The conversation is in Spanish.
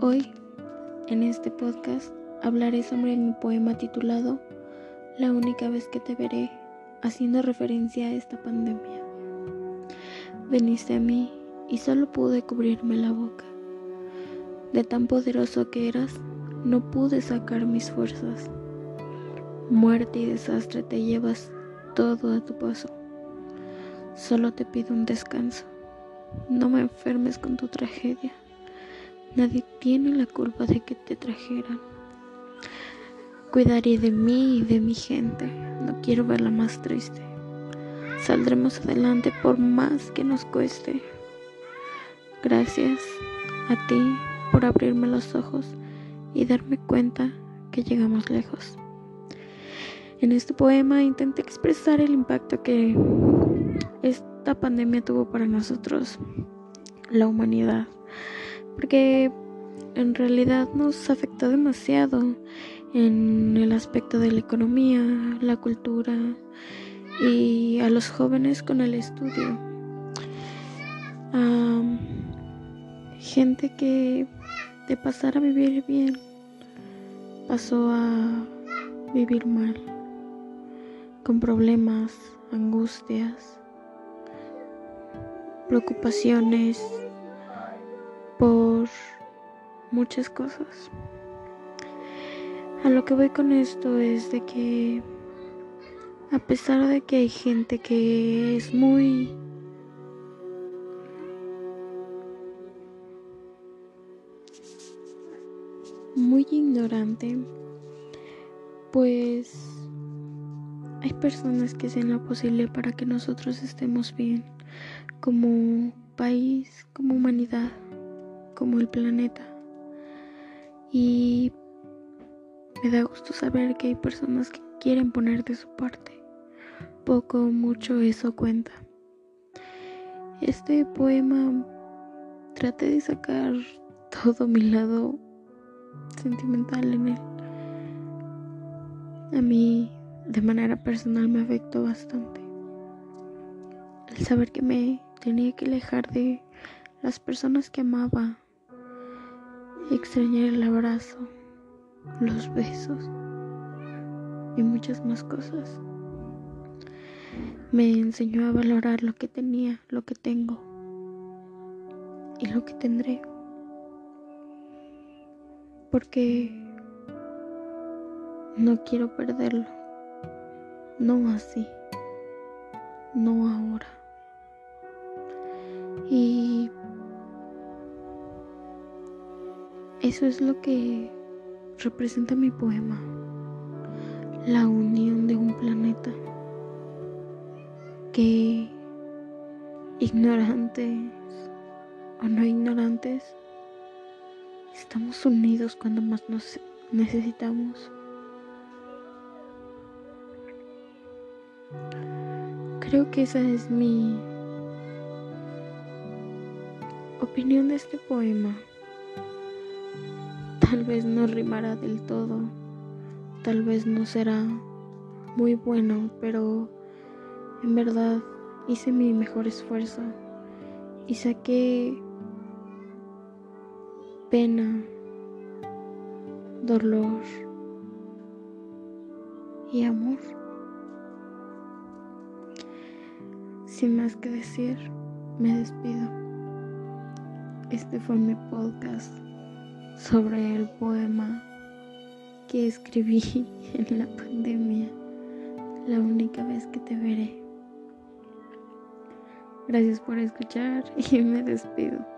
Hoy, en este podcast, hablaré sobre mi poema titulado La única vez que te veré, haciendo referencia a esta pandemia. Veniste a mí y solo pude cubrirme la boca. De tan poderoso que eras, no pude sacar mis fuerzas. Muerte y desastre te llevas todo a tu paso. Solo te pido un descanso. No me enfermes con tu tragedia. Nadie tiene la culpa de que te trajeran. Cuidaré de mí y de mi gente. No quiero verla más triste. Saldremos adelante por más que nos cueste. Gracias a ti por abrirme los ojos y darme cuenta que llegamos lejos. En este poema intenté expresar el impacto que esta pandemia tuvo para nosotros, la humanidad porque en realidad nos afectó demasiado en el aspecto de la economía, la cultura y a los jóvenes con el estudio. gente que de pasar a vivir bien pasó a vivir mal, con problemas, angustias, preocupaciones muchas cosas. A lo que voy con esto es de que a pesar de que hay gente que es muy muy ignorante, pues hay personas que hacen lo posible para que nosotros estemos bien como país, como humanidad como el planeta. Y me da gusto saber que hay personas que quieren poner de su parte. Poco o mucho eso cuenta. Este poema traté de sacar todo mi lado sentimental en él. A mí de manera personal me afectó bastante. El saber que me tenía que alejar de las personas que amaba extrañar el abrazo, los besos y muchas más cosas. Me enseñó a valorar lo que tenía, lo que tengo y lo que tendré. Porque no quiero perderlo. No así. No ahora. Y Eso es lo que representa mi poema, la unión de un planeta que ignorantes o no ignorantes, estamos unidos cuando más nos necesitamos. Creo que esa es mi opinión de este poema. Tal vez no rimará del todo, tal vez no será muy bueno, pero en verdad hice mi mejor esfuerzo y saqué pena, dolor y amor. Sin más que decir, me despido. Este fue mi podcast sobre el poema que escribí en la pandemia, la única vez que te veré. Gracias por escuchar y me despido.